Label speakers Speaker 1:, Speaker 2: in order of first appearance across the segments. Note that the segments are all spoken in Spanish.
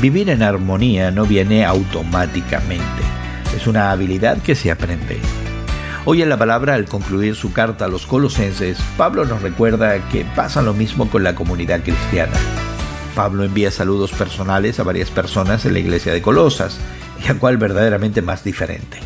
Speaker 1: Vivir en armonía no viene automáticamente, es una habilidad que se aprende. Hoy en la palabra, al concluir su carta a los colosenses, Pablo nos recuerda que pasa lo mismo con la comunidad cristiana. Pablo envía saludos personales a varias personas en la iglesia de Colosas, y a cuál verdaderamente más diferente.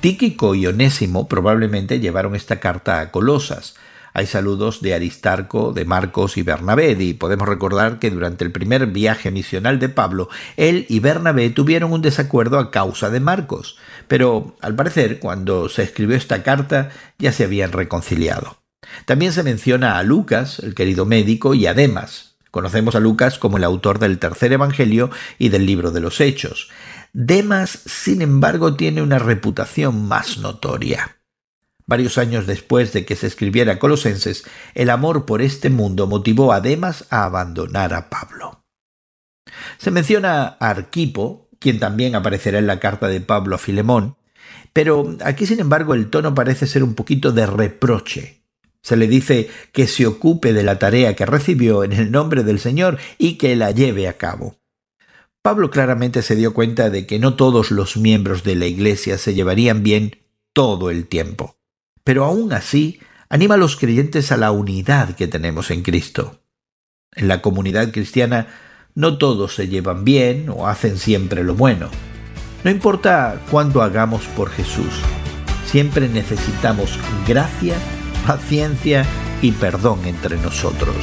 Speaker 1: Tíquico y Onésimo probablemente llevaron esta carta a Colosas, hay saludos de Aristarco, de Marcos y Bernabé, y podemos recordar que durante el primer viaje misional de Pablo, él y Bernabé tuvieron un desacuerdo a causa de Marcos, pero al parecer cuando se escribió esta carta ya se habían reconciliado. También se menciona a Lucas, el querido médico, y a Demas. Conocemos a Lucas como el autor del tercer Evangelio y del libro de los Hechos. Demas, sin embargo, tiene una reputación más notoria. Varios años después de que se escribiera Colosenses, el amor por este mundo motivó a Demas a abandonar a Pablo. Se menciona a Arquipo, quien también aparecerá en la carta de Pablo a Filemón, pero aquí sin embargo el tono parece ser un poquito de reproche. Se le dice que se ocupe de la tarea que recibió en el nombre del Señor y que la lleve a cabo. Pablo claramente se dio cuenta de que no todos los miembros de la Iglesia se llevarían bien todo el tiempo pero aún así anima a los creyentes a la unidad que tenemos en Cristo. En la comunidad cristiana no todos se llevan bien o hacen siempre lo bueno. No importa cuánto hagamos por Jesús, siempre necesitamos gracia, paciencia y perdón entre nosotros.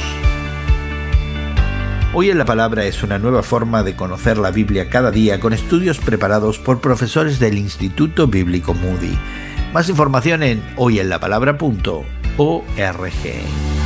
Speaker 1: Hoy en la Palabra es una nueva forma de conocer la Biblia cada día con estudios preparados por profesores del Instituto Bíblico Moody. Más información en hoyenlapalabra.org.